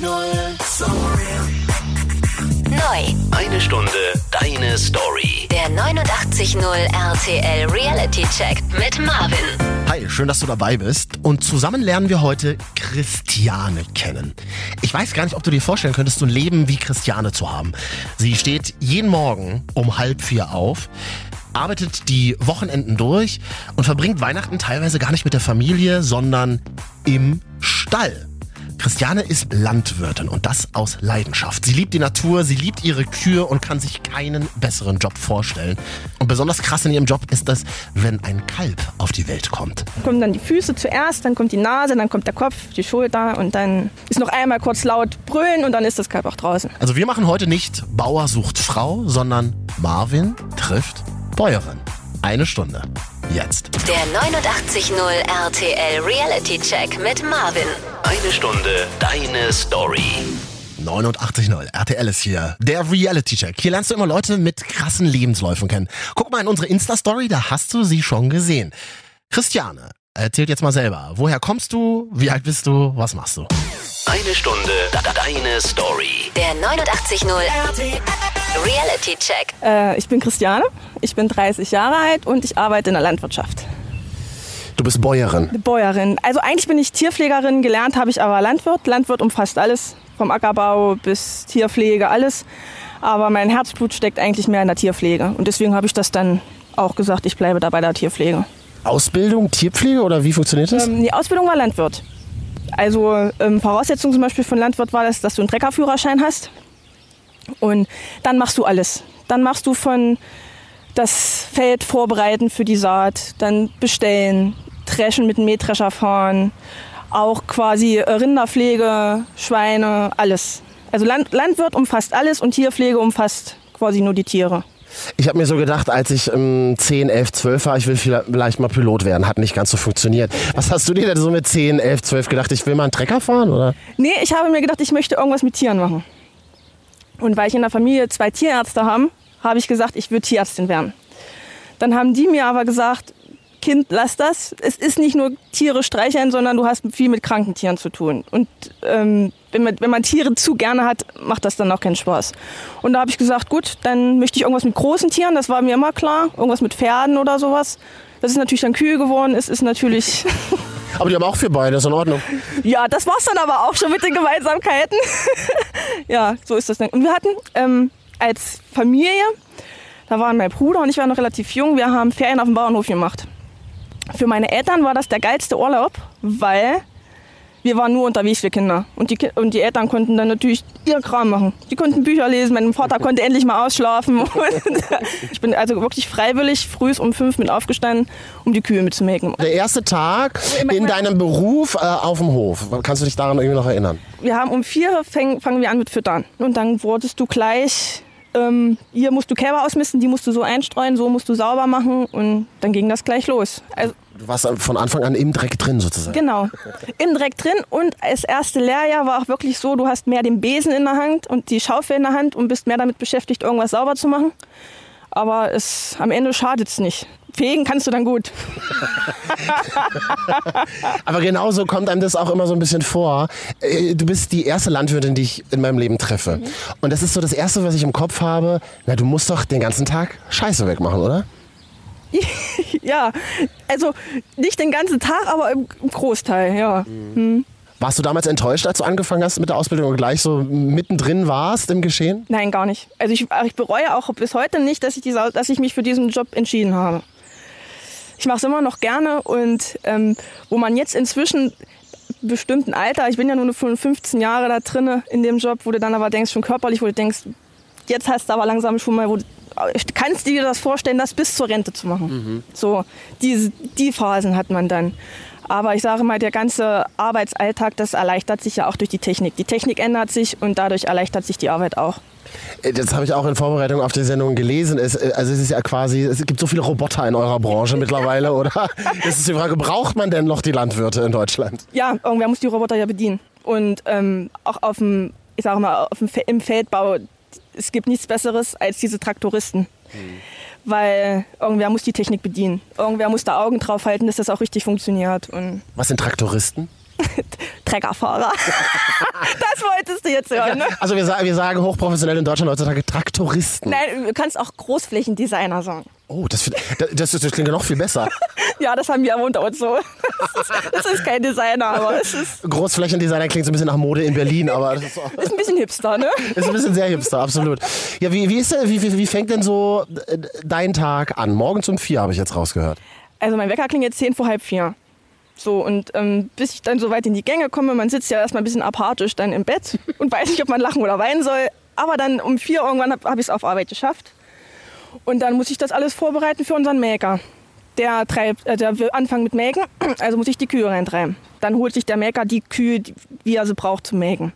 89.0 Neu. Eine Stunde deine Story. Der 89.0 RTL Reality Check mit Marvin. Hi, schön, dass du dabei bist. Und zusammen lernen wir heute Christiane kennen. Ich weiß gar nicht, ob du dir vorstellen könntest, so ein Leben wie Christiane zu haben. Sie steht jeden Morgen um halb vier auf, arbeitet die Wochenenden durch und verbringt Weihnachten teilweise gar nicht mit der Familie, sondern im Stall. Christiane ist Landwirtin und das aus Leidenschaft. Sie liebt die Natur, sie liebt ihre Kühe und kann sich keinen besseren Job vorstellen. Und besonders krass in ihrem Job ist das, wenn ein Kalb auf die Welt kommt. Kommen dann die Füße zuerst, dann kommt die Nase, dann kommt der Kopf, die Schulter und dann ist noch einmal kurz laut brüllen und dann ist das Kalb auch draußen. Also wir machen heute nicht Bauer sucht Frau, sondern Marvin trifft Bäuerin. Eine Stunde. Jetzt. Der 89.0 RTL Reality Check mit Marvin. Eine Stunde deine Story. 89.0 RTL ist hier. Der Reality Check. Hier lernst du immer Leute mit krassen Lebensläufen kennen. Guck mal in unsere Insta-Story, da hast du sie schon gesehen. Christiane, erzählt jetzt mal selber. Woher kommst du? Wie alt bist du? Was machst du? Eine Stunde da- da- deine Story. Der 89.0 RTL Reality Check. Äh, ich bin Christiane, ich bin 30 Jahre alt und ich arbeite in der Landwirtschaft. Du bist Bäuerin. Bäuerin. Also eigentlich bin ich Tierpflegerin, gelernt habe ich aber Landwirt. Landwirt umfasst alles, vom Ackerbau bis Tierpflege, alles. Aber mein Herzblut steckt eigentlich mehr in der Tierpflege. Und deswegen habe ich das dann auch gesagt, ich bleibe da bei der Tierpflege. Ausbildung, Tierpflege oder wie funktioniert das? Ähm, die Ausbildung war Landwirt. Also ähm, Voraussetzung zum Beispiel von Landwirt war das, dass du einen Treckerführerschein hast. Und dann machst du alles. Dann machst du von das Feld vorbereiten für die Saat, dann bestellen, dreschen mit dem Mähdrescher fahren, auch quasi äh, Rinderpflege, Schweine, alles. Also Land, Landwirt umfasst alles und Tierpflege umfasst quasi nur die Tiere. Ich habe mir so gedacht, als ich ähm, 10, 11, 12 war, ich will vielleicht mal Pilot werden. Hat nicht ganz so funktioniert. Was hast du dir denn so mit 10, 11, 12 gedacht? Ich will mal einen Trecker fahren, oder? Nee, ich habe mir gedacht, ich möchte irgendwas mit Tieren machen. Und weil ich in der Familie zwei Tierärzte habe, habe ich gesagt, ich will Tierärztin werden. Dann haben die mir aber gesagt, Kind, lass das. Es ist nicht nur Tiere streicheln, sondern du hast viel mit kranken Tieren zu tun. Und ähm, wenn, man, wenn man Tiere zu gerne hat, macht das dann auch keinen Spaß. Und da habe ich gesagt, gut, dann möchte ich irgendwas mit großen Tieren, das war mir immer klar. Irgendwas mit Pferden oder sowas. Das ist natürlich dann Kühe geworden. Es ist natürlich Aber die haben auch vier Beine, das ist in Ordnung. Ja, das war's dann aber auch schon mit den Gemeinsamkeiten. ja, so ist das dann. Und wir hatten ähm, als Familie, da waren mein Bruder und ich war noch relativ jung, wir haben Ferien auf dem Bauernhof gemacht. Für meine Eltern war das der geilste Urlaub, weil wir waren nur unterwegs, wir Kinder. Und die, und die Eltern konnten dann natürlich ihr Kram machen. Die konnten Bücher lesen, mein Vater konnte endlich mal ausschlafen. Ich bin also wirklich freiwillig früh um fünf mit aufgestanden, um die Kühe mitzumelken. Der erste Tag immer- in deinem Beruf äh, auf dem Hof. Kannst du dich daran irgendwie noch erinnern? wir haben um vier fäng, fangen wir an mit Füttern. Und dann wurdest du gleich, ähm, hier musst du Kälber ausmisten, die musst du so einstreuen, so musst du sauber machen und dann ging das gleich los. Also, Du warst von Anfang an im Dreck drin sozusagen. genau, im Dreck drin und das erste Lehrjahr war auch wirklich so, du hast mehr den Besen in der Hand und die Schaufel in der Hand und bist mehr damit beschäftigt, irgendwas sauber zu machen. Aber es, am Ende schadet es nicht. Fegen kannst du dann gut. Aber genauso kommt einem das auch immer so ein bisschen vor. Äh, Du bist die erste Landwirtin, die ich in meinem Leben treffe. Und das ist so das Erste, was ich im Kopf habe. Na, du musst doch den ganzen Tag Scheiße wegmachen, oder? ja, also nicht den ganzen Tag, aber im Großteil, ja. Warst du damals enttäuscht, als du angefangen hast mit der Ausbildung und gleich so mittendrin warst im Geschehen? Nein, gar nicht. Also ich, ich bereue auch bis heute nicht, dass ich, diese, dass ich mich für diesen Job entschieden habe. Ich mache es immer noch gerne und ähm, wo man jetzt inzwischen bestimmten Alter, ich bin ja nur 15 Jahre da drinne in dem Job, wo du dann aber denkst, schon körperlich, wo du denkst, jetzt hast du aber langsam schon mal, wo du, kannst du dir das vorstellen, das bis zur Rente zu machen. So, diese, die Phasen hat man dann. Aber ich sage mal, der ganze Arbeitsalltag, das erleichtert sich ja auch durch die Technik. Die Technik ändert sich und dadurch erleichtert sich die Arbeit auch. Äh, Das habe ich auch in Vorbereitung auf die Sendung gelesen. Es, äh, also es ist ja quasi, es gibt so viele Roboter in eurer Branche mittlerweile, oder? Es ist die Frage, braucht man denn noch die Landwirte in Deutschland? Ja, irgendwer muss die Roboter ja bedienen. Und ähm, auch auf dem, ich sage mal, auf dem, im Feldbau, es gibt nichts Besseres als diese Traktoristen. Weil irgendwer muss die Technik bedienen. Irgendwer muss da Augen drauf halten, dass das auch richtig funktioniert. Und Was sind Traktoristen? Treckerfahrer. das wolltest du jetzt hören, ne? Also wir, sagen, wir sagen hochprofessionell in Deutschland heutzutage Traktoristen. Nein, du kannst auch Großflächendesigner sagen. Oh, das, das, das, klingt ja noch viel besser. Ja, das haben wir aber unter uns so. Das ist, das ist kein Designer, aber es ist, Großflächendesigner klingt so ein bisschen nach Mode in Berlin, aber das ist, auch- ist ein bisschen hipster, ne? ist ein bisschen sehr hipster, absolut. Ja, wie, wie, ist, denn- wie, wie, wie fängt denn so äh, dein Tag an? Morgens um vier habe ich jetzt rausgehört. Also mein Wecker klingt jetzt zehn vor halb vier. So, und ähm, bis ich dann so weit in die Gänge komme, man sitzt ja erstmal ein bisschen apathisch dann im Bett und weiß nicht, ob man lachen oder weinen soll. Aber dann um vier irgendwann habe hab ich es auf Arbeit geschafft. Und dann muss ich das alles vorbereiten für unseren Melker. Der, treibt, äh, der will anfangen mit Melken, also muss ich die Kühe reintreiben. Dann holt sich der Melker die Kühe, die, wie er sie braucht, zum Melken.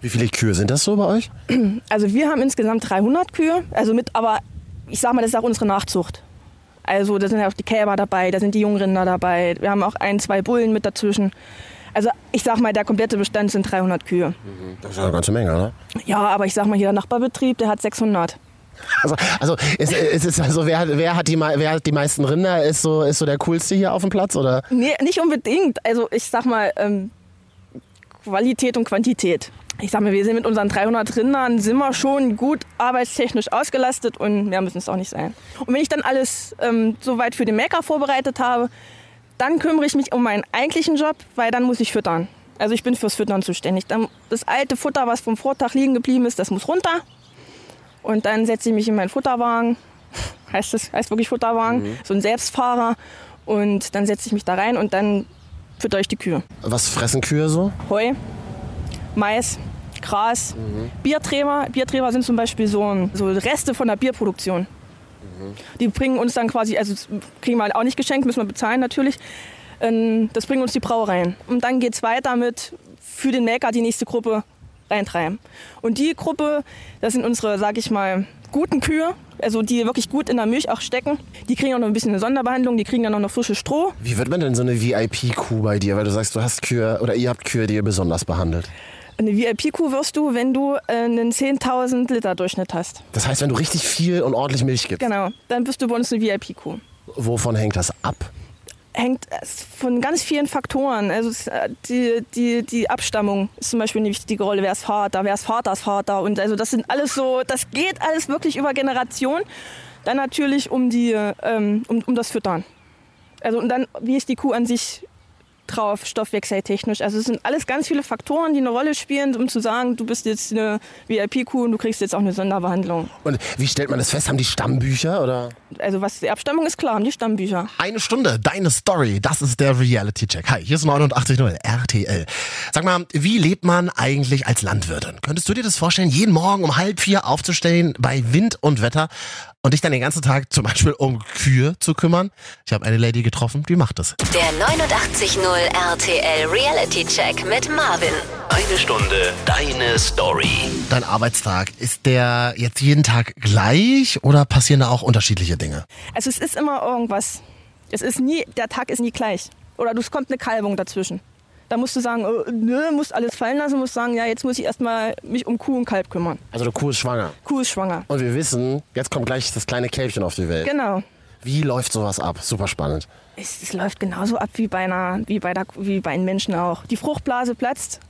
Wie viele Kühe sind das so bei euch? Also wir haben insgesamt 300 Kühe, also mit, aber ich sag mal, das ist auch unsere Nachzucht. Also da sind ja auch die Kälber dabei, da sind die Jungrinder dabei, wir haben auch ein, zwei Bullen mit dazwischen. Also ich sag mal, der komplette Bestand sind 300 Kühe. Das ist ja eine ganze Menge, ne? Ja, aber ich sag mal, hier der Nachbarbetrieb, der hat 600. Also, also es, es ist also wer, hat- wer, hat die, wer hat die meisten Rinder? Ist so, ist so der coolste hier auf dem Platz? Oder? Nee, nicht unbedingt. Also ich sag mal, ähm, Qualität und Quantität. Ich sag mal, wir sind mit unseren 300 Rindern, sind wir schon gut arbeitstechnisch ausgelastet und mehr müssen es auch nicht sein. Und wenn ich dann alles ähm, soweit für den Melker vorbereitet habe, dann kümmere ich mich um meinen eigentlichen Job, weil dann muss ich füttern. Also ich bin fürs Füttern zuständig. Das alte Futter, was vom Vortag liegen geblieben ist, das muss runter. Und dann setze ich mich in meinen Futterwagen. Heißt das, heißt wirklich Futterwagen, so ein Selbstfahrer. Und dann setze ich mich da rein und dann fütter ich die Kühe. Was fressen Kühe so? Heu, Mais, Gras, Bierträger. Bierträger sind zum Beispiel so, ein- so Reste von der Bierproduktion. Die bringen uns dann quasi, also kriegen wir auch nicht geschenkt, müssen wir bezahlen natürlich. Ähm, Das bringen uns die Brauereien. Und dann geht es weiter mit für den Melker die nächste Gruppe reintreiben. Und die Gruppe, das sind unsere, sag ich mal, guten Kühe, also die wirklich gut in der Milch auch stecken. Die kriegen auch noch ein bisschen eine Sonderbehandlung, die kriegen dann auch noch frische Stroh. Wie wird man denn so eine VIP-Kuh bei dir? Weil du sagst, du hast Kühe oder ihr habt Kühe, die ihr besonders behandelt. Eine VIP-Kuh wirst du, wenn du äh, einen 10.000 Liter Durchschnitt hast. Das heißt, wenn du richtig viel und ordentlich Milch gibst, Genau, dann bist du bei uns eine VIP-Kuh. wovon hängt das ab? Hängt von ganz vielen Faktoren. Also äh, die, die, die Abstammung ist zum Beispiel eine wichtige Rolle. Wer ist Vater, wer ist Vaters Vater? Und also das sind alles so, das geht alles wirklich über Generationen. Dann natürlich um, die, ähm, um, um das Füttern. Also und dann, wie ist die Kuh an sich drauf, stoffwechseltechnisch. Also es sind alles ganz viele Faktoren, die eine Rolle spielen, um zu sagen, du bist jetzt eine VIP-Kuh und du kriegst jetzt auch eine Sonderbehandlung. Und wie stellt man das fest? Haben die Stammbücher oder? Also was die Abstammung ist klar, haben die Stammbücher. Eine Stunde, deine Story, das ist der Reality-Check. Hi, hier ist 89.0 RTL. Sag mal, wie lebt man eigentlich als Landwirtin? Könntest du dir das vorstellen, jeden Morgen um halb vier aufzustehen bei Wind und Wetter und dich dann den ganzen Tag zum Beispiel um Kühe zu kümmern? Ich habe eine Lady getroffen, die macht es. Der 89.0 RTL Reality Check mit Marvin. Eine Stunde deine Story. Dein Arbeitstag, ist der jetzt jeden Tag gleich oder passieren da auch unterschiedliche Dinge? Also es ist immer irgendwas. Es ist nie, der Tag ist nie gleich. Oder du- es kommt eine Kalbung dazwischen. Da musst du sagen, äh, nö, musst alles fallen lassen, musst sagen, ja, jetzt muss ich erstmal mich um Kuh und Kalb kümmern. Also, die Kuh ist schwanger. Kuh ist schwanger. Und wir wissen, jetzt kommt gleich das kleine Kälbchen auf die Welt. Genau. Wie läuft sowas ab? Super spannend. Es, es läuft genauso ab wie bei, einer, wie, bei der, wie bei einem Menschen auch. Die Fruchtblase platzt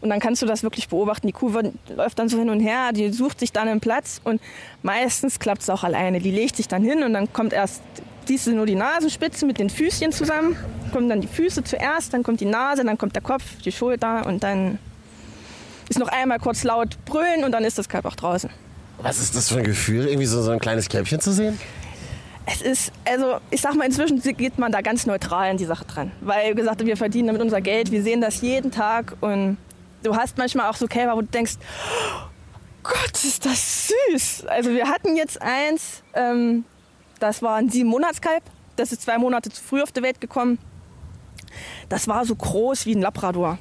und dann kannst du das wirklich beobachten. Die Kuh wird, läuft dann so hin und her, die sucht sich dann einen Platz und meistens klappt es auch alleine. Die legt sich dann hin und dann kommt erst, siehst du nur die Nasenspitze mit den Füßchen zusammen, kommen dann die Füße zuerst, dann kommt die Nase, dann kommt der Kopf, die Schulter und dann ist noch einmal kurz laut brüllen und dann ist das Kalb auch draußen. Was ist das für ein Gefühl, irgendwie so, so ein kleines Kälbchen zu sehen? Es ist, also ich sag mal, inzwischen geht man da ganz neutral an die Sache dran. Weil, wie gesagt, wir verdienen damit unser Geld, wir sehen das jeden Tag und du hast manchmal auch so Kälber, wo du denkst, oh Gott, ist das süß. Also wir hatten jetzt eins, ähm, das war ein sieben Monatskalb, das ist zwei Monate zu früh auf die Welt gekommen. Das war so groß wie ein Labrador,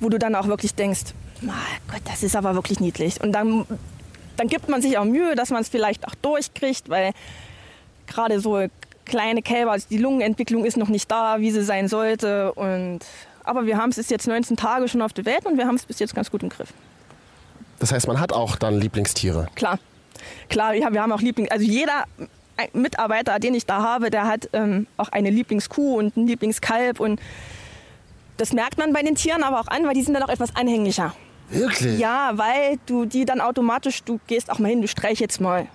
wo du dann auch wirklich denkst, mein Gott, das ist aber wirklich niedlich. Und dann, dann gibt man sich auch Mühe, dass man es vielleicht auch durchkriegt, weil gerade so kleine Kälber, also die Lungenentwicklung ist noch nicht da, wie sie sein sollte. Und, aber wir haben es jetzt 19 Tage schon auf der Welt und wir haben es bis jetzt ganz gut im Griff. Das heißt, man hat auch dann Lieblingstiere. Klar, klar, ja, wir haben auch Liebling, also jeder Mitarbeiter, den ich da habe, der hat ähm, auch eine Lieblingskuh und ein Lieblingskalb und Das merkt man bei den Tieren aber auch an, weil die sind dann auch etwas anhänglicher. Wirklich? Ja, weil du die dann automatisch, du gehst auch mal hin, du streich jetzt mal.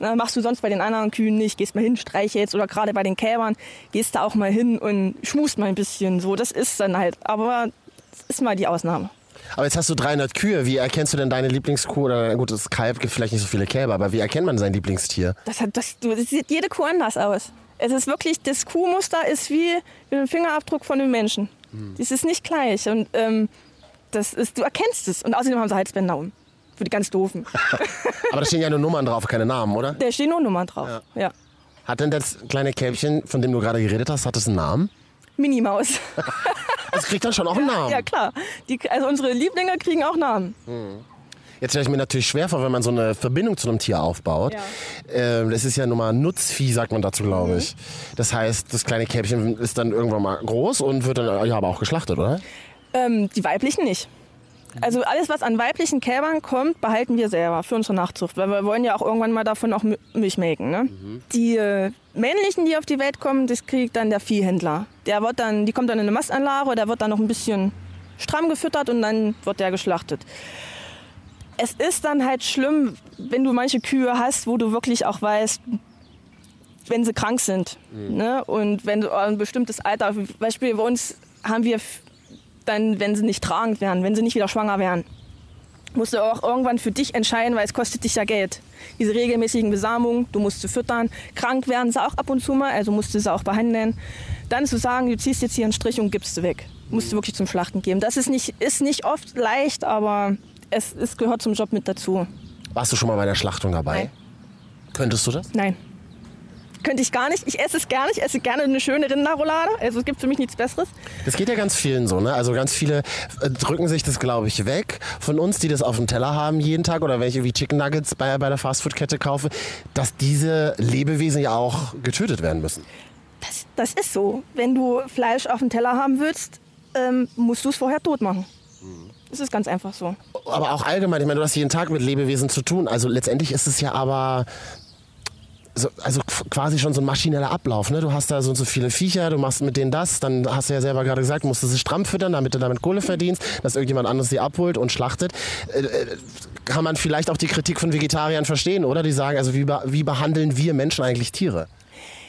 Ne, machst du sonst bei den anderen Kühen nicht, gehst mal hin, streich jetzt oder gerade bei den Kälbern, gehst da auch mal hin und schmust mal ein bisschen. So, das ist dann halt, aber das ist mal die Ausnahme. Aber jetzt hast du 300 Kühe. Wie erkennst du denn deine Lieblingskuh? Oder gut, das Kalb gibt vielleicht nicht so viele Kälber, aber wie erkennt man sein Lieblingstier? Das, hat, das, das sieht jede Kuh anders aus. Es ist wirklich, das Kuhmuster ist wie ein Fingerabdruck von einem Menschen. Das ist nicht gleich. Und ähm, das ist, du erkennst es. Und außerdem haben sie Halsbänder um. Für die ganz Doofen. Aber da stehen ja nur Nummern drauf, keine Namen, oder? Da stehen nur Nummern drauf. Ja. Hat denn das kleine Kälbchen, von dem du gerade geredet hast, hat es einen Namen? Minimaus. Es kriegt dann schon auch einen Namen. ja, klar. Die, also unsere Lieblinge kriegen auch Namen. Jetzt stelle ich mir natürlich schwer vor, wenn man so eine Verbindung zu einem Tier aufbaut. Ähm, das ist ja nun mal Nutzvieh, sagt man dazu, glaube ich. Das heißt, das kleine Kälbchen ist dann irgendwann mal groß und wird dann ja aber auch geschlachtet, oder? Ähm, die weiblichen nicht. Also alles, was an weiblichen Kälbern kommt, behalten wir selber für unsere Nachzucht. Weil wir wollen ja auch irgendwann mal davon auch Mi- Milch melken. Ne? Die äh, männlichen, die auf die Welt kommen, das kriegt dann der Viehhändler. Der wird dann, die kommt dann in eine Mastanlage, der wird dann noch ein bisschen stramm gefüttert und dann wird der geschlachtet. Es ist dann halt schlimm, wenn du manche Kühe hast, wo du wirklich auch weißt, wenn sie krank sind. Ne? Und wenn du ein bestimmtes Alter, zum Beispiel bei uns haben wir dann, wenn sie nicht tragend wären, wenn sie nicht wieder schwanger wären, musst du auch irgendwann für dich entscheiden, weil es kostet dich ja Geld. Diese regelmäßigen Besamungen, du musst sie füttern. Krank werden sie auch ab und zu mal, also musst du sie auch behandeln. Dann zu sagen, du ziehst jetzt hier einen Strich und gibst sie weg. Musst du wirklich zum Schlachten geben. Das ist nicht, ist nicht oft leicht, aber es, es gehört zum Job mit dazu. Warst du schon mal bei der Schlachtung dabei? Nein. Könntest du das? Nein. Könnte ich gar nicht. Ich esse es gerne. Ich esse gerne eine schöne Rinderroulade. Also es gibt für mich nichts Besseres. Das geht ja ganz vielen so, ne? Also ganz viele äh, drücken sich das, glaube ich, weg von uns, die das auf dem Teller haben jeden Tag oder welche wie Chicken Nuggets bei, bei der Fastfood-Kette kaufe, dass diese Lebewesen ja auch getötet werden müssen. Das, das ist so. Wenn du Fleisch auf dem Teller haben willst, ähm, musst du es vorher tot machen. Das ist ganz einfach so. Aber auch allgemein, ich meine, du hast jeden Tag mit Lebewesen zu tun. Also letztendlich ist es ja aber so, also qu- quasi schon so ein maschineller Ablauf. Ne? Du hast da so und so viele Viecher, du machst mit denen das, dann hast du ja selber gerade gesagt, musst du sie stramm füttern, damit du damit Kohle verdienst, dass irgendjemand anderes sie abholt und schlachtet. Äh, äh, kann man vielleicht auch die Kritik von Vegetariern verstehen, oder? Die sagen, also wie, wie behandeln wir Menschen eigentlich Tiere?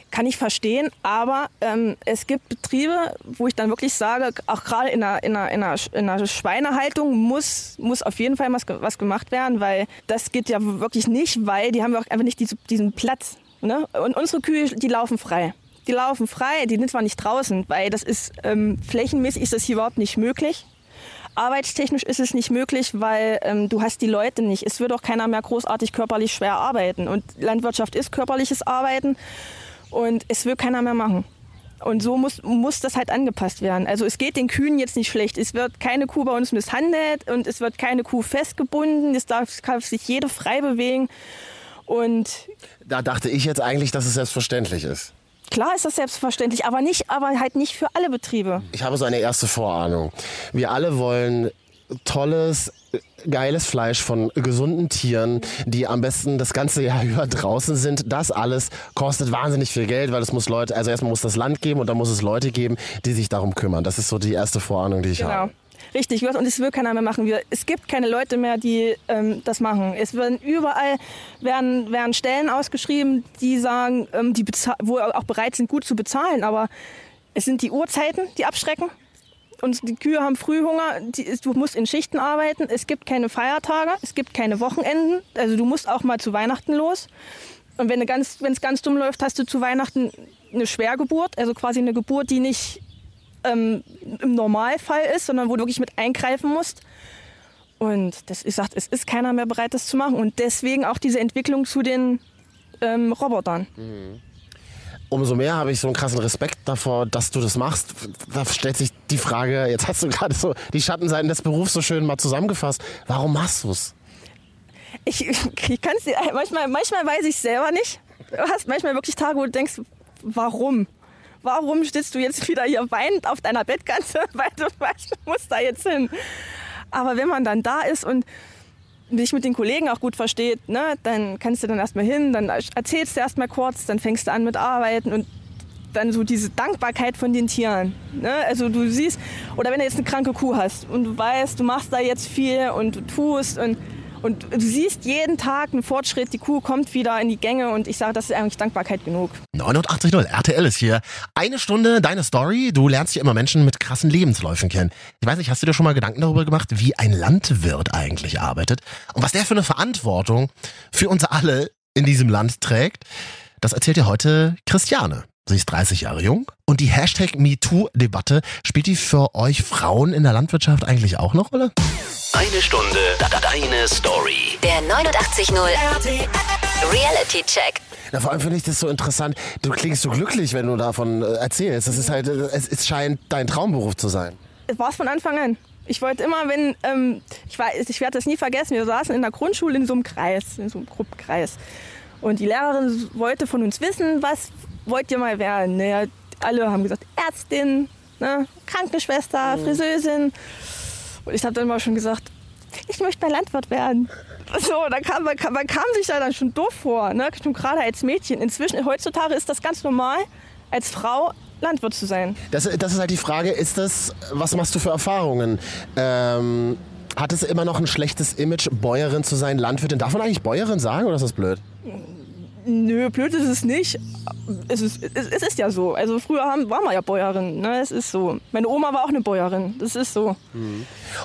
Kann ich verstehen, aber ähm, es gibt Betriebe, wo ich dann wirklich sage, auch gerade in der, in, der, in, der, in der Schweinehaltung muss, muss auf jeden Fall was, was gemacht werden, weil das geht ja wirklich nicht, weil die haben ja auch einfach nicht diese, diesen Platz. Ne? Und unsere Kühe, die laufen frei. Die laufen frei, die sind zwar nicht draußen, weil das ist ähm, flächenmäßig ist das hier überhaupt nicht möglich. Arbeitstechnisch ist es nicht möglich, weil ähm, du hast die Leute nicht. Es wird auch keiner mehr großartig körperlich schwer arbeiten. Und Landwirtschaft ist körperliches Arbeiten und es will keiner mehr machen. Und so muss, muss das halt angepasst werden. Also es geht den Kühen jetzt nicht schlecht. Es wird keine Kuh bei uns misshandelt und es wird keine Kuh festgebunden. Es darf, darf sich jede frei bewegen. Und Da dachte ich jetzt eigentlich, dass es selbstverständlich ist. klar ist das selbstverständlich, aber nicht, aber halt nicht für alle Betriebe. Ich habe so eine erste Vorahnung. Wir alle wollen tolles, geiles Fleisch von gesunden Tieren, die am besten das ganze Jahr über draußen sind. Das alles kostet wahnsinnig viel Geld, weil es muss Leute, also erstmal muss das Land geben und dann muss es Leute geben, die sich darum kümmern. Das ist so die erste Vorahnung, die ich Genau. habe. Richtig, und es will keiner mehr machen. Wir, es gibt keine Leute mehr, die ähm, das machen. Es werden überall werden, werden Stellen ausgeschrieben, die sagen, ähm, die wo auch bereit sind, gut zu bezahlen. Aber es sind die Uhrzeiten, die abschrecken. Und die Kühe haben Frühhunger. Die, du musst in Schichten arbeiten. Es gibt keine Feiertage. Es gibt keine Wochenenden. Also du musst auch mal zu Weihnachten los. Und wenn es ganz, ganz dumm läuft, hast du zu Weihnachten eine Schwergeburt. Also quasi eine Geburt, die nicht ähm, im Normalfall ist, sondern wo du wirklich mit eingreifen musst. Und das, ich sag, es ist keiner mehr bereit, das zu machen. Und deswegen auch diese Entwicklung zu den ähm, Robotern. Umso mehr habe ich so einen krassen Respekt davor, dass du das machst. Da stellt sich die Frage, jetzt hast du gerade so die Schattenseiten des Berufs so schön mal zusammengefasst. Warum machst du es? Ich, ich kann's dir, manchmal, manchmal weiß ich selber nicht. Du hast manchmal wirklich Tage, wo du denkst, warum? Warum sitzt du jetzt wieder hier weinend auf deiner Bettkante, weil du weißt, du musst da jetzt hin. Aber wenn man dann da ist und dich mit den Kollegen auch gut versteht, ne, dann kannst du dann erstmal hin, dann erzählst du erstmal kurz, dann fängst du an mit Arbeiten und dann so diese Dankbarkeit von den Tieren. Ne? Also du siehst, oder wenn du jetzt eine kranke Kuh hast und du weißt, du machst da jetzt viel und du tust und, und du siehst jeden Tag einen Fortschritt, die Kuh kommt wieder in die Gänge und ich sage, das ist eigentlich Dankbarkeit genug. 89.0 RTL ist hier. Eine Stunde deine Story. Du lernst hier immer Menschen mit krassen Lebensläufen kennen. Ich weiß nicht, hast du dir schon mal Gedanken darüber gemacht, wie ein Landwirt eigentlich arbeitet und was der für eine Verantwortung für uns alle in diesem Land trägt? Das erzählt dir heute Christiane. Sie ist 30 Jahre jung und die Hashtag MeToo-Debatte, spielt die für euch Frauen in der Landwirtschaft eigentlich auch noch, oder? Eine Stunde deine Story. Der 89.0 Reality Check. Na, vor allem finde ich das so interessant. Du klingst so glücklich, wenn du davon äh, erzählst. Das ist halt, äh, es, es scheint dein Traumberuf zu sein. Es war es von Anfang an. Ich wollte immer, wenn, ähm, ich, weiß, ich werde das nie vergessen, wir saßen in der Grundschule in so einem Kreis, in so einem Gruppenkreis. Und die Lehrerin wollte von uns wissen, was wollt ihr mal werden? Naja, alle haben gesagt, Ärztin, ne? Krankenschwester, Friseusin. Und ich habe dann mal schon gesagt, ich möchte mal Landwirt werden. So, da kam, man, kam, man kam sich da dann schon doof vor, ne? schon gerade als Mädchen. Inzwischen, heutzutage ist das ganz normal, als Frau Landwirt zu sein. Das, das ist halt die Frage, ist das, was machst du für Erfahrungen? Ähm, hat es immer noch ein schlechtes Image, Bäuerin zu sein, Landwirtin? Darf man eigentlich Bäuerin sagen oder ist das blöd? Nö, blöd ist es nicht. Es ist, es, es ist ja so. Also früher haben, waren wir ja Bäuerin. Ne? Es ist so. Meine Oma war auch eine Bäuerin. Das ist so.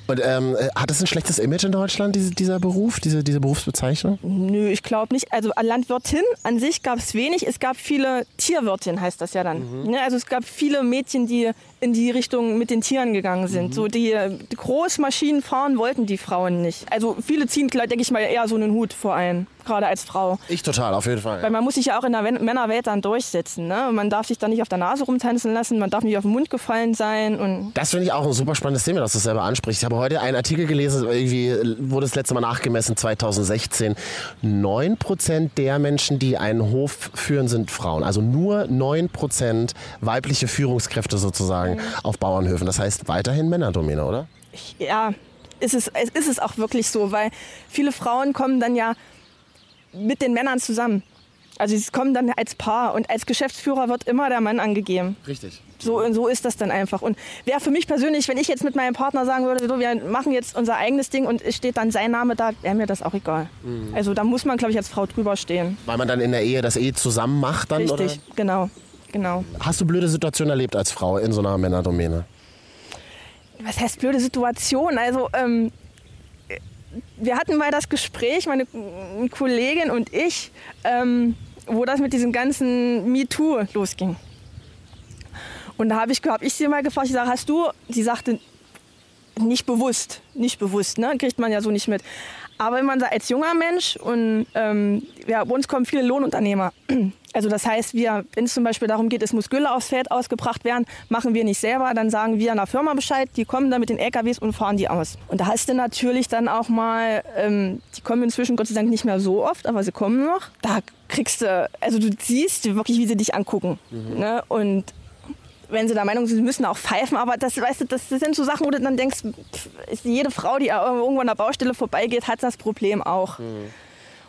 Und ähm, hat es ein schlechtes Image in Deutschland, diese, dieser Beruf, diese, diese Berufsbezeichnung? Nö, ich glaube nicht. Also Landwirtin an sich gab es wenig. Es gab viele Tierwirtin, heißt das ja dann. Ne? Also es gab viele Mädchen, die in die Richtung mit den Tieren gegangen sind. So die, die Großmaschinen fahren wollten die Frauen nicht. Also viele ziehen, denke ich mal, eher so einen Hut vor ein, gerade als Frau. Ich total, auf jeden Fall. Weil man muss sich ja auch in der Männerwelt dann durchsetzen. Ne? Man darf sich da nicht auf der Nase rumtanzen lassen, man darf nicht auf den Mund gefallen sein. Und Das finde ich auch ein super spannendes Thema, dass du es selber ansprichst. Ich habe heute einen Artikel gelesen, irgendwie wurde das letzte Mal nachgemessen, 2016. 9% der Menschen, die einen Hof führen, sind Frauen. Also nur 9% weibliche Führungskräfte sozusagen auf Bauernhöfen. Das heißt weiterhin Männerdomäne, oder? ja, ist es ist es auch wirklich so, weil viele Frauen kommen dann ja mit den Männern zusammen. Also sie kommen dann als Paar und als Geschäftsführer wird immer der Mann angegeben. Richtig. So, so ist das dann einfach. Und wäre für mich persönlich, wenn ich jetzt mit meinem Partner sagen würde, so, wir machen jetzt unser eigenes Ding und es steht dann sein Name da, wäre mir das auch egal. Also da muss man, glaube ich, als Frau drüber stehen. Weil man dann in der Ehe das eh zusammen macht dann, Richtig, oder? genau. Genau. Hast du blöde Situationen erlebt als Frau in so einer Männerdomäne? was heißt blöde Situation? Also, ähm, wir hatten mal das Gespräch, meine Kollegin und ich, ähm, wo das mit diesem ganzen MeToo losging. Und da habe ich, hab ich sie mal gefragt, ich sage, hast du, sie sagte, nicht bewusst, nicht bewusst, ne? kriegt man ja so nicht mit. Aber wenn man da als junger Mensch und ähm, ja, bei uns kommen viele Lohnunternehmer. Also das heißt, wir, wenn es zum Beispiel darum geht, es muss Gülle aufs Feld ausgebracht werden, machen wir nicht selber, dann sagen wir einer Firma Bescheid, die kommen dann mit den LKWs und fahren die aus. Und da hast du natürlich dann auch mal, ähm, die kommen inzwischen Gott sei Dank nicht mehr so oft, aber sie kommen noch. Da kriegst du, also du siehst wirklich, wie sie dich angucken. Ne? Und wenn sie der Meinung sind, sie müssen auch pfeifen, aber das, weißt du, das sind so Sachen, wo du dann denkst, pff, jede Frau, die irgendwo an der Baustelle vorbeigeht, hat das Problem auch.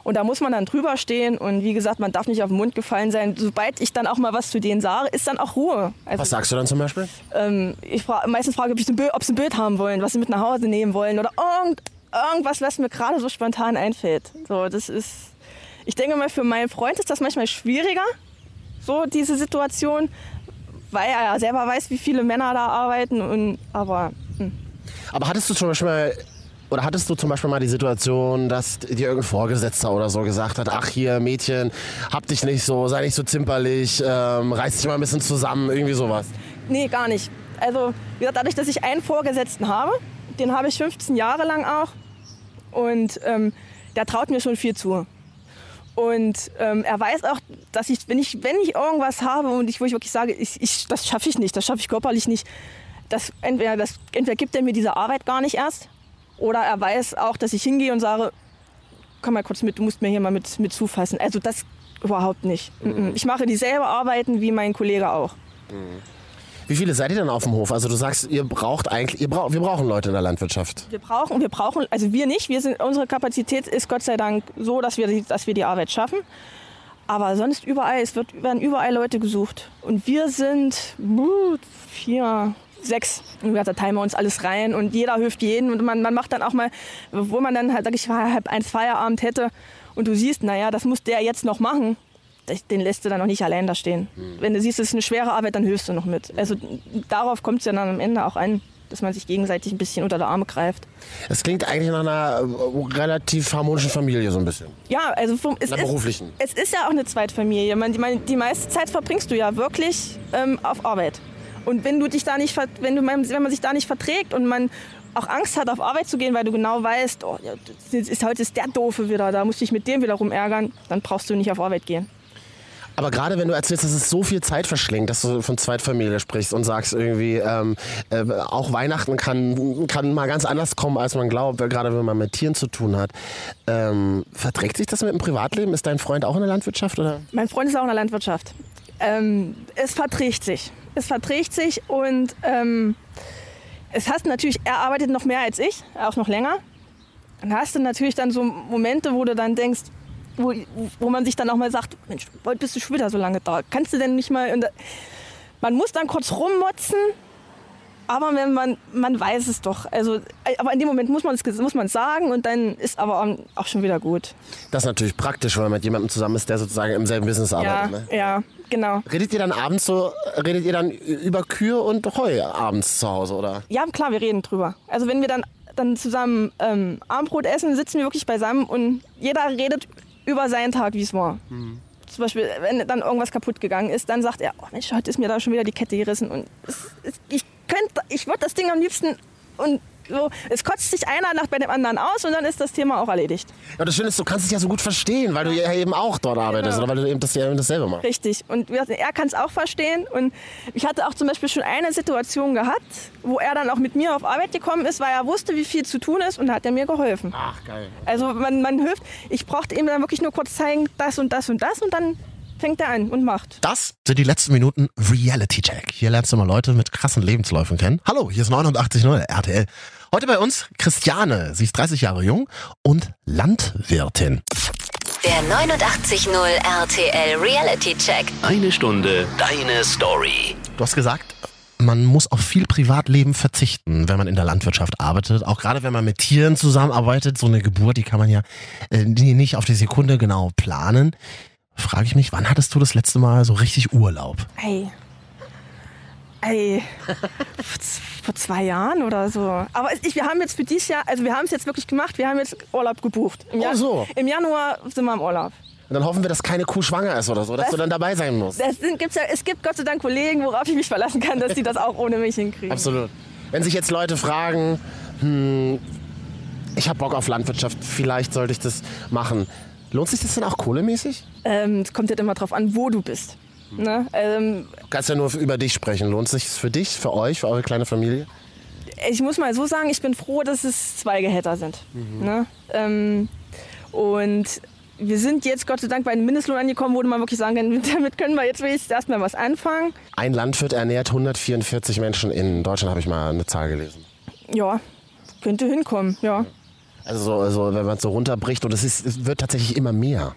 Und da muss man dann drüber stehen und wie gesagt, man darf nicht auf den Mund gefallen sein. Sobald ich dann auch mal was zu denen sage, ist dann auch Ruhe. Also, Was sagst du dann zum Beispiel? ähm, ich fra meistens frage, ob, ob sie ein Bild haben wollen, was sie mit nach Hause nehmen wollen oder irgend, irgendwas, was mir gerade so spontan einfällt. So, das ist, ich denke mal, für meinen Freund ist das manchmal schwieriger, so diese Situation, weil er ja selber weiß, wie viele Männer da arbeiten. Und, aber Aber hattest du zum Beispiel mal, oder hattest du zum Beispiel mal die Situation, dass dir irgendein Vorgesetzter oder so gesagt hat, ach hier Mädchen, hab dich nicht so, sei nicht so zimperlich, ähm, reiß dich mal ein bisschen zusammen, irgendwie sowas. Nee, gar nicht. Also, wie gesagt, dadurch, dass ich einen Vorgesetzten habe, den habe ich 15 Jahre lang auch. Und ähm, der traut mir schon viel zu. Und ähm, er weiß auch, dass ich, wenn ich, wenn ich irgendwas habe und ich, wo ich wirklich sage, ich, ich, das schaffe ich nicht, das schaffe ich körperlich nicht, das, entweder, das, entweder gibt er mir diese Arbeit gar nicht erst oder er weiß auch, dass ich hingehe und sage, komm mal kurz mit, du musst mir hier mal mit, mit zufassen. Also das überhaupt nicht. Mhm. Ich mache dieselbe Arbeiten wie mein Kollege auch. Wie viele seid ihr denn auf dem Hof? Also du sagst, ihr braucht eigentlich, ihr braucht, wir brauchen Leute in der Landwirtschaft. Wir brauchen, wir brauchen, also wir nicht. Wir sind, unsere Kapazität ist Gott sei Dank so, dass wir, die- dass wir die Arbeit schaffen. Aber sonst überall, es wird, werden überall Leute gesucht. Und wir sind vier, sechs. Und da teilen wir uns alles rein und jeder hilft jeden. Und man, man macht dann auch mal, wo man dann halt, sag ich, halb eins Feierabend hätte und du siehst, naja, das muss der jetzt noch machen. Den lässt du dann noch nicht allein da stehen. Wenn du siehst, es ist eine schwere Arbeit, dann hilfst du noch mit. Also darauf kommt es ja dann am Ende auch an, dass man sich gegenseitig ein bisschen unter der Arme greift. Es klingt eigentlich nach einer äh, relativ harmonischen Familie so ein bisschen. Ja, also vom, es, ist, es ist ja auch eine Zweitfamilie. Man, die, man, die meiste Zeit verbringst du ja wirklich ähm, auf Arbeit. Und wenn du dich da nicht, wenn, du, man- wenn man sich da nicht verträgt und man auch Angst hat, auf Arbeit zu gehen, weil du genau weißt, oh, ist, heute ist der Doofe wieder, da musst du dich mit dem wieder rumärgern, dann brauchst du nicht auf Arbeit gehen. Aber gerade wenn du erzählst, dass es so viel Zeit verschlingt, dass du von Zweitfamilie sprichst und sagst irgendwie, ähm, äh, auch Weihnachten kann, kann mal ganz anders kommen, als man glaubt, gerade wenn man mit Tieren zu tun hat. Ähm, verträgt sich das mit dem Privatleben? Ist dein Freund auch in der Landwirtschaft? Oder? Mein Freund ist auch in der Landwirtschaft. Ähm, es verträgt sich. Es verträgt sich und ähm, es hast natürlich, er arbeitet noch mehr als ich, auch noch länger. Dann hast du natürlich dann so Momente, wo du dann denkst, wo, wo man sich dann auch mal sagt, Mensch, heute bist du schon wieder so lange da. Kannst du denn nicht mal... Da- man muss dann kurz rummotzen, aber wenn man, man weiß es doch. Also, aber in dem Moment muss man es muss man's sagen und dann ist aber auch schon wieder gut. Das ist natürlich praktisch, wenn man mit jemandem zusammen ist, der sozusagen im selben Business Ja, arbeitet. Ne? ja, genau. Redet ihr dann abends so, redet ihr dann über Kühe und Heu abends zu Hause, oder? Ja, klar, wir reden drüber. Also wenn wir dann, dann zusammen ähm, Abendbrot essen, sitzen wir wirklich beisammen und jeder redet über seinen Tag, wie es war. Zum Beispiel, wenn dann irgendwas kaputt gegangen ist, dann sagt er, oh Mensch, heute ist mir da schon wieder die Kette gerissen und es, es, ich könnte, ich würde das Ding am liebsten und so, es kotzt sich einer nach bei dem anderen aus und dann ist das Thema auch erledigt. Ja, das Schöne ist, du kannst es ja so gut verstehen, weil du ja eben auch dort arbeitest oder weil du eben das, ja dasselbe machst. Richtig. Und er kann es auch verstehen. Und ich hatte auch zum Beispiel schon eine Situation gehabt, wo er dann auch mit mir auf Arbeit gekommen ist, weil er wusste, wie viel zu tun ist und da hat er mir geholfen. Ach, geil. Also man, man hilft. Ich brauchte ihm dann wirklich nur kurz zeigen, das und das und das und dann fängt er an und macht. Das sind die letzten Minuten Reality Check. Hier lernst du mal Leute mit krassen Lebensläufen kennen. Hallo, hier ist 89.0 RTL. Heute bei uns Christiane. Sie ist 30 Jahre jung und Landwirtin. Der 89.0 RTL Reality Check. Eine Stunde deine Story. Du hast gesagt, man muss auf viel Privatleben verzichten, wenn man in der Landwirtschaft arbeitet. Auch gerade wenn man mit Tieren zusammenarbeitet. So eine Geburt, die kann man ja äh, nicht auf die Sekunde genau planen. Frage ich mich, wann hattest du das letzte Mal so richtig Urlaub? Ey. Ey. vor zwei Jahren oder so. Aber ich, wir haben jetzt für dieses Jahr, also wir haben es jetzt wirklich gemacht, wir haben jetzt Urlaub gebucht. Im, Oh, so. Im Januar sind wir im Urlaub. Und dann hoffen wir, dass keine Kuh schwanger ist oder so, dass Das- du dann dabei sein musst. Das sind, gibt's ja, es gibt Gott sei Dank Kollegen, worauf ich mich verlassen kann, dass die das auch ohne mich hinkriegen. Absolut. Wenn sich jetzt Leute fragen, hm, ich habe Bock auf Landwirtschaft, vielleicht sollte ich das machen. Lohnt sich das denn auch kohlemäßig? Ähm, es kommt halt immer drauf an, wo du bist. Ne? Ähm, Du kannst ja nur über dich sprechen. Lohnt sich für dich, für euch, für eure kleine Familie? ich muss mal so sagen, ich bin froh, dass es zwei Gehälter sind. Ne? Ähm, und wir sind jetzt Gott sei Dank bei einem Mindestlohn angekommen, wo man wirklich sagen kann, damit können wir jetzt wenigstens erstmal was anfangen. Ein Landwirt ernährt 144 Menschen in Deutschland, habe ich mal eine Zahl gelesen. Ja, könnte hinkommen, ja. Also, so, also wenn man es so runterbricht und es wird tatsächlich immer mehr.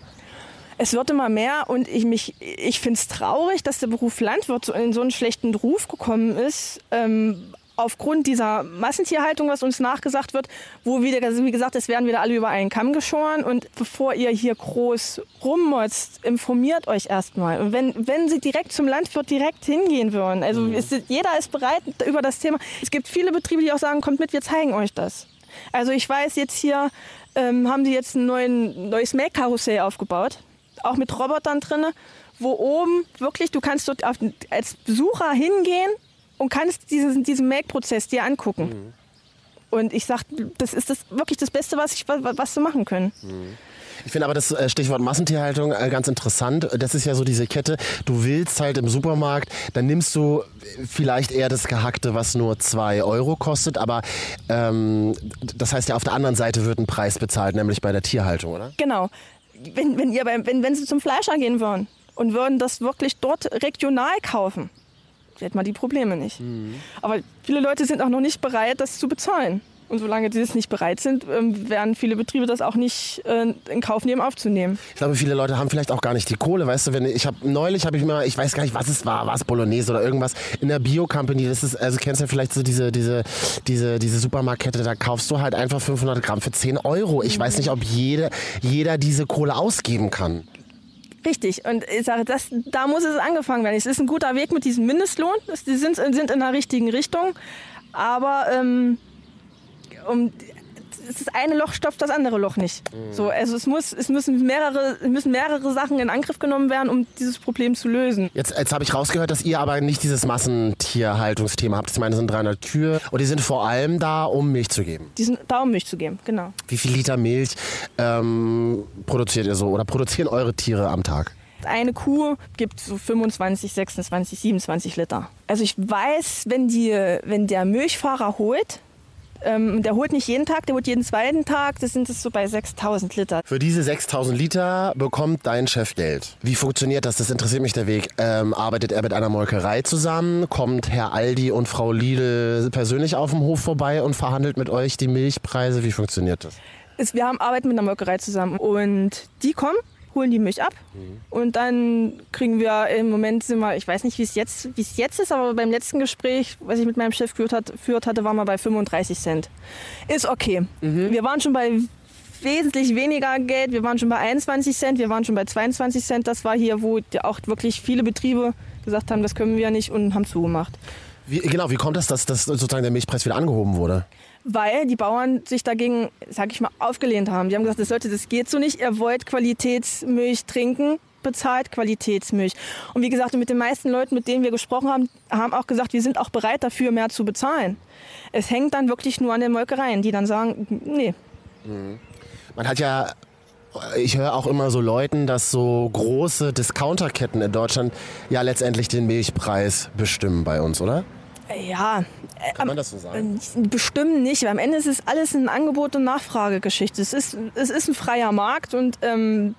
Es wird immer mehr und ich, mich- ich finde es traurig, dass der Beruf Landwirt so in so einen schlechten Ruf gekommen ist. Ähm, aufgrund dieser Massentierhaltung, was uns nachgesagt wird, wo wieder, also wie gesagt, es werden wieder alle über einen Kamm geschoren. Und bevor ihr hier groß rummotzt, informiert euch erstmal. Und wenn, wenn sie direkt zum Landwirt direkt hingehen würden, also es ist, jeder ist bereit über das Thema. Es gibt viele Betriebe, die auch sagen, kommt mit, wir zeigen euch das. Also ich weiß jetzt hier, ähm, haben die jetzt ein neuen, neues Melkkarussell aufgebaut, auch mit Robotern drin, wo oben wirklich, du kannst dort als Besucher hingehen und kannst diesen, diesen Melkprozess dir angucken. Und ich sag, das ist das wirklich das Beste, was, ich, was, was sie machen können. Ich finde aber das äh, Stichwort Massentierhaltung äh, ganz interessant. Das ist ja so diese Kette, du willst halt im Supermarkt, dann nimmst du vielleicht eher das Gehackte, was nur zwei Euro kostet, aber ähm, das heißt ja, auf der anderen Seite wird ein Preis bezahlt, nämlich bei der Tierhaltung, oder? Genau. Wenn, wenn, ihr beim, wenn, wenn sie zum Fleischer gehen würden und würden das wirklich dort regional kaufen, hätten wir die Probleme nicht. Aber viele Leute sind auch noch nicht bereit, das zu bezahlen. Und solange die es nicht bereit sind, ähm, werden viele Betriebe das auch nicht äh, in Kauf nehmen, aufzunehmen. Ich glaube, viele Leute haben vielleicht auch gar nicht die Kohle. Weißt du, wenn ich habe neulich habe ich mir, ich weiß gar nicht, was es war, war es Bolognese oder irgendwas in der Bio Company. Das ist, also kennst du ja vielleicht so diese diese diese diese Supermarktkette. Da kaufst du halt einfach 500 Gramm für 10 Euro. Ich weiß nicht, ob jede, jeder diese Kohle ausgeben kann. Richtig. Und ich sage, das, da muss es angefangen werden. Es ist ein guter Weg mit diesem Mindestlohn. Die sind, sind in der richtigen Richtung. Aber ähm, um, das eine Loch stopft das andere Loch nicht. So, also es, muss, es müssen, mehrere, es müssen mehrere Sachen in Angriff genommen werden, um dieses Problem zu lösen. Jetzt, jetzt habe ich rausgehört, dass ihr aber nicht dieses Massentierhaltungsthema habt. Ich meine, es sind 300 Kühe und die sind vor allem da, um Milch zu geben. Die sind da, um Milch zu geben, genau. Wie viel Liter Milch ähm, produziert ihr so oder produzieren eure Tiere am Tag? Eine Kuh gibt so 25, 26, 27 Liter. Also ich weiß, wenn, die, wenn der Milchfahrer holt, ähm, der holt nicht jeden Tag, der holt jeden zweiten Tag, das sind es so bei 6000 Liter. Für diese 6000 Liter bekommt dein Chef Geld. Wie funktioniert das? Das interessiert mich der Weg. Ähm, arbeitet er mit einer Molkerei zusammen? Kommt Herr Aldi und Frau Lidl persönlich auf dem Hof vorbei und verhandelt mit euch die Milchpreise? Wie funktioniert das? Ist, wir haben arbeiten mit einer Molkerei zusammen und die kommen, holen die Milch ab und dann kriegen wir im Moment sind wir, ich weiß nicht, wie es jetzt, wie es jetzt ist, aber beim letzten Gespräch, was ich mit meinem Chef geführt, hat, geführt hatte, waren wir bei 35 Cent. Ist okay. Wir waren schon bei wesentlich weniger Geld. Wir waren schon bei 21 Cent, wir waren schon bei 22 Cent. Das war hier, wo auch wirklich viele Betriebe gesagt haben, das können wir nicht und haben zugemacht. Wie, genau, wie kommt das, dass, dass sozusagen der Milchpreis wieder angehoben wurde? Weil die Bauern sich dagegen, sag ich mal, aufgelehnt haben. Die haben gesagt, das Leute, das geht so nicht. Ihr wollt Qualitätsmilch trinken, bezahlt Qualitätsmilch. Und wie gesagt, mit den meisten Leuten, mit denen wir gesprochen haben, haben auch gesagt, wir sind auch bereit dafür, mehr zu bezahlen. Es hängt dann wirklich nur an den Molkereien, die dann sagen, nee, Man hat ja, ich höre auch immer so Leuten, dass so große Discounterketten in Deutschland ja letztendlich den Milchpreis bestimmen bei uns, oder? Ja, Kann man das so sagen? Äh, Bestimmt nicht, weil am Ende ist es alles ein Angebot- und Nachfragegeschichte. Es ist, es ist ein freier Markt und ähm,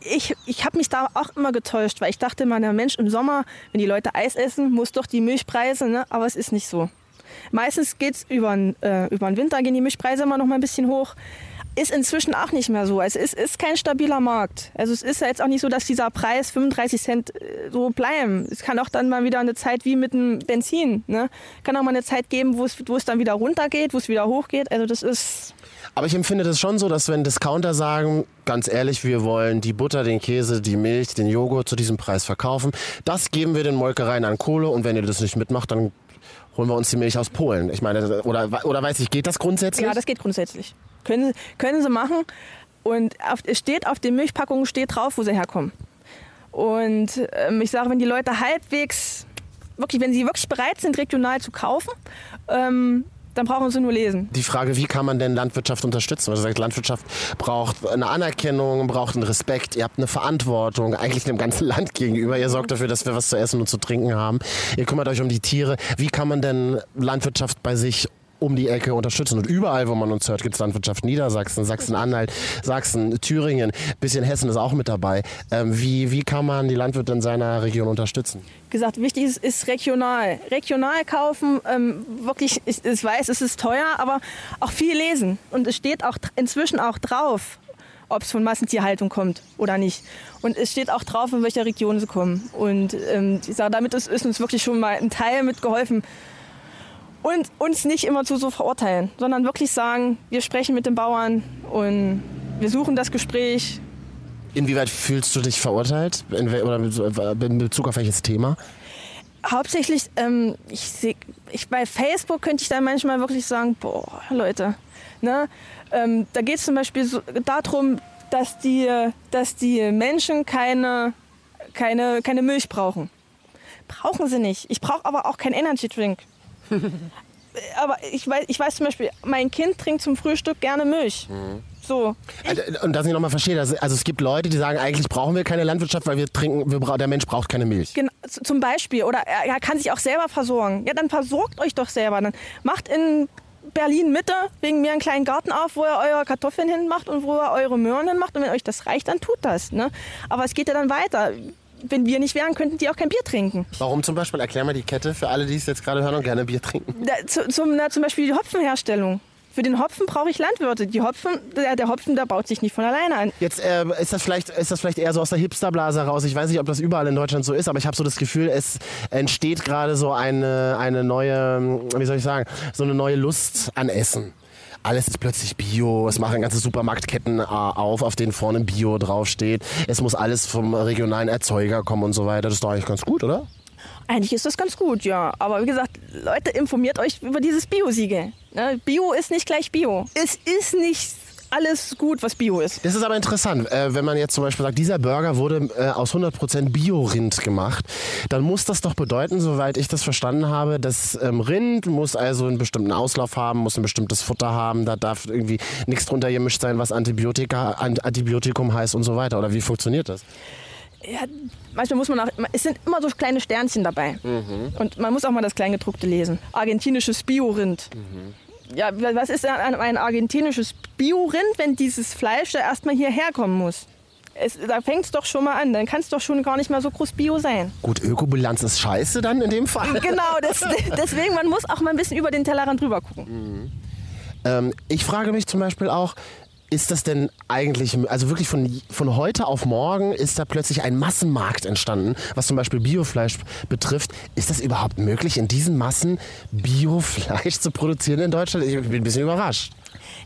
ich, ich habe mich da auch immer getäuscht, weil ich dachte immer, der Mensch im Sommer, wenn die Leute Eis essen, muss doch die Milchpreise, ne? aber es ist nicht so. Meistens geht's über äh, über den Winter, gehen die Milchpreise immer noch mal ein bisschen hoch. Ist inzwischen auch nicht mehr so. Also es ist, ist kein stabiler Markt. Also es ist ja jetzt auch nicht so, dass dieser Preis 35 Cent äh, so bleiben. Es kann auch dann mal wieder eine Zeit wie mit dem Benzin. Ne? Kann auch mal eine Zeit geben, wo es, wo es dann wieder runtergeht, wo es wieder hochgeht. Also das ist Aber ich empfinde das schon so, dass wenn Discounter sagen, ganz ehrlich, wir wollen die Butter, den Käse, die Milch, den Joghurt zu diesem Preis verkaufen, das geben wir den Molkereien an Kohle und wenn ihr das nicht mitmacht, dann holen wir uns die Milch aus Polen. Ich meine, oder, oder weiß ich, geht das grundsätzlich? Ja, das geht grundsätzlich. Können, können sie machen. Und auf, es steht auf den Milchpackungen steht drauf, wo sie herkommen. Und ähm, ich sage, wenn die Leute halbwegs, wirklich, wenn sie wirklich bereit sind, regional zu kaufen, ähm, dann brauchen sie nur lesen. die Frage, wie kann man denn Landwirtschaft unterstützen? Weil du sagst, Landwirtschaft braucht eine Anerkennung, braucht einen Respekt, ihr habt eine Verantwortung, eigentlich dem ganzen Land gegenüber. Ihr sorgt dafür, dass wir was zu essen und zu trinken haben. Ihr kümmert euch um die Tiere. Wie kann man denn Landwirtschaft bei sich um die Ecke unterstützen? Und überall, wo man uns hört, gibt es Landwirtschaft. Niedersachsen, Sachsen-Anhalt, Sachsen, Thüringen, bisschen Hessen ist auch mit dabei. Ähm, wie, wie kann man die Landwirte in seiner Region unterstützen? gesagt, wichtig ist, ist regional. Regional kaufen, ähm, wirklich, ich, ich weiß, es ist teuer, aber auch viel lesen. Und es steht auch inzwischen auch drauf, ob es von Massentierhaltung kommt oder nicht. Und es steht auch drauf, in welcher Region sie kommen. Und ähm, ich sage, damit ist, ist uns wirklich schon mal ein Teil mitgeholfen. Und uns nicht immer zu so verurteilen, sondern wirklich sagen, wir sprechen mit den Bauern und wir suchen das Gespräch, Inwieweit fühlst du dich verurteilt? In, oder in Bezug auf welches Thema? hauptsächlich, ähm, ich seh, ich, bei Facebook könnte ich dann manchmal wirklich sagen, boah, Leute, ne? ähm, da geht es zum Beispiel so, darum, dass die, dass die Menschen keine, keine, keine Milch brauchen. Brauchen sie nicht. Ich brauche aber auch keinen Energy Drink. aber ich weiß, ich weiß zum Beispiel, mein Kind trinkt zum Frühstück gerne Milch. So. Also, Und dass ich nochmal verstehe, also, also es gibt Leute, die sagen, eigentlich brauchen wir keine Landwirtschaft, weil wir trinken, wir, der Mensch braucht keine Milch. Genau, zum Beispiel. Oder er, er kann sich auch selber versorgen. Ja, dann versorgt euch doch selber. Dann macht in Berlin Mitte wegen mir einen kleinen Garten auf, wo ihr eure Kartoffeln hinmacht und wo ihr eure Möhren hinmacht. Und wenn euch das reicht, dann tut das. Ne? Aber es geht ja dann weiter. Wenn wir nicht wären, könnten die auch kein Bier trinken. Warum zum Beispiel? Erklär mal die Kette für alle, die es jetzt gerade hören und gerne Bier trinken. Da, zu, zum, na, zum Beispiel die Hopfenherstellung. Für den Hopfen brauche ich Landwirte. Die Hopfen, der, der Hopfen, der baut sich nicht von alleine an. Jetzt äh, ist, das vielleicht, ist das vielleicht eher so aus der Hipsterblase heraus. Ich weiß nicht, ob das überall in Deutschland so ist, aber ich habe so das Gefühl, es entsteht gerade so eine, eine neue, wie soll ich sagen, so eine neue Lust an Essen. Alles ist plötzlich Bio. Es machen ganze Supermarktketten äh, auf, auf denen vorne Bio draufsteht. Es muss alles vom regionalen Erzeuger kommen und so weiter. Das ist doch eigentlich ganz gut, oder? Eigentlich ist das ganz gut, ja. Aber wie gesagt, Leute, informiert euch über dieses Bio-Siegel. Ne? Bio ist nicht gleich Bio. Es ist nicht alles gut, was Bio ist. Das ist aber interessant. Äh, wenn man jetzt zum Beispiel sagt, dieser Burger wurde äh, aus 100% Bio-Rind gemacht, dann muss das doch bedeuten, soweit ich das verstanden habe, das ähm, Rind muss also einen bestimmten Auslauf haben, muss ein bestimmtes Futter haben, da darf irgendwie nichts drunter gemischt sein, was Antibiotika, Antibiotikum heißt und so weiter. Oder wie funktioniert das? Ja, manchmal muss man auch, es sind immer so kleine Sternchen dabei. Mhm. Und man muss auch mal das Kleingedruckte lesen. Argentinisches Biorind. Mhm. Ja, was ist denn ein argentinisches Biorind, wenn dieses Fleisch da erstmal hierher kommen muss? Es, da fängt es doch schon mal an. Dann kann es doch schon gar nicht mehr so groß Bio sein. Gut, Ökobilanz ist scheiße dann in dem Fall. Genau, das, deswegen, man muss auch mal ein bisschen über den Tellerrand drüber gucken. Ähm, ich frage mich zum Beispiel auch, ist das denn eigentlich, also wirklich von, von heute auf morgen ist da plötzlich ein Massenmarkt entstanden, was zum Beispiel Biofleisch betrifft. Ist das überhaupt möglich, in diesen Massen Biofleisch zu produzieren in Deutschland? Ich bin ein bisschen überrascht.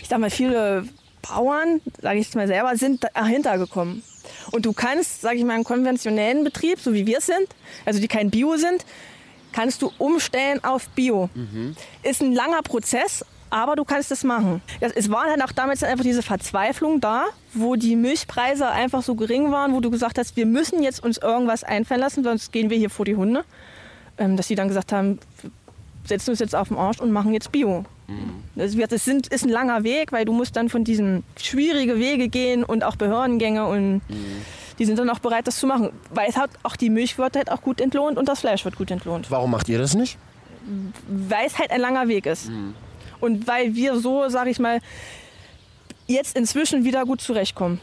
Ich sag mal, viele Bauern, sage ich es mal selber, sind dahinter gekommen. Und du kannst, sage ich mal, einen konventionellen Betrieb, so wie wir es sind, also die kein Bio sind, kannst du umstellen auf Bio. Ist ein langer Prozess, aber du kannst es machen. Es war dann auch damals einfach diese Verzweiflung da, wo die Milchpreise einfach so gering waren, wo du gesagt hast, wir müssen jetzt uns irgendwas einfallen lassen, sonst gehen wir hier vor die Hunde. Ähm, dass sie dann gesagt haben, wir setzen uns jetzt auf den Arsch und machen jetzt Bio. Das, wird, das sind, ist ein langer Weg, weil du musst dann von diesen schwierigen Wege gehen und auch Behördengänge und die sind dann auch bereit, das zu machen. Weil es hat auch die Milch wird halt auch gut entlohnt und das Fleisch wird gut entlohnt. Warum macht ihr das nicht? Weil es halt ein langer Weg ist. Und weil wir so, sag ich mal, jetzt inzwischen wieder gut zurechtkommen.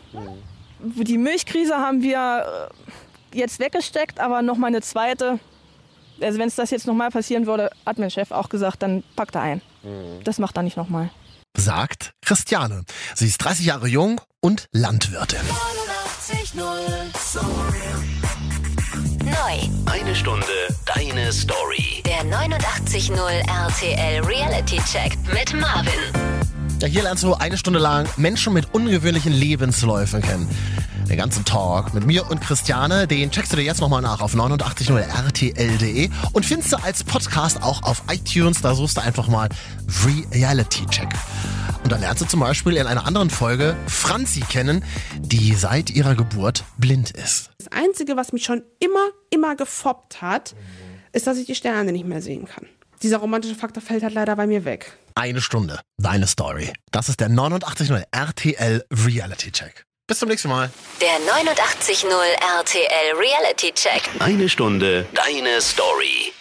Die Milchkrise haben wir äh, jetzt weggesteckt, aber noch mal eine zweite. Also wenn es das jetzt nochmal passieren würde, hat mein Chef auch gesagt, dann packt er ein. Das macht er nicht nochmal. Sagt Christiane. Sie ist 30 Jahre jung und Landwirtin. Neu. Eine Stunde deine Story. Der 89.0 RTL Reality Check mit Marvin. Ja, hier lernst du eine Stunde lang Menschen mit ungewöhnlichen Lebensläufen kennen. Den ganzen Talk mit mir und Christiane, den checkst du dir jetzt nochmal nach auf 890rtl.de und findest du als Podcast auch auf iTunes. Da suchst du einfach mal Reality Check. Und dann lernst du zum Beispiel in einer anderen Folge Franzi kennen, die seit ihrer Geburt blind ist. Das Einzige, was mich schon immer, immer gefoppt hat, ist, dass ich die Sterne nicht mehr sehen kann. Dieser romantische Faktor fällt halt leider bei mir weg. Eine Stunde, deine Story. Das ist der 89.0 RTL Reality Check. Bis zum nächsten Mal. Der 89.0 RTL Reality Check. Eine Stunde deine Story.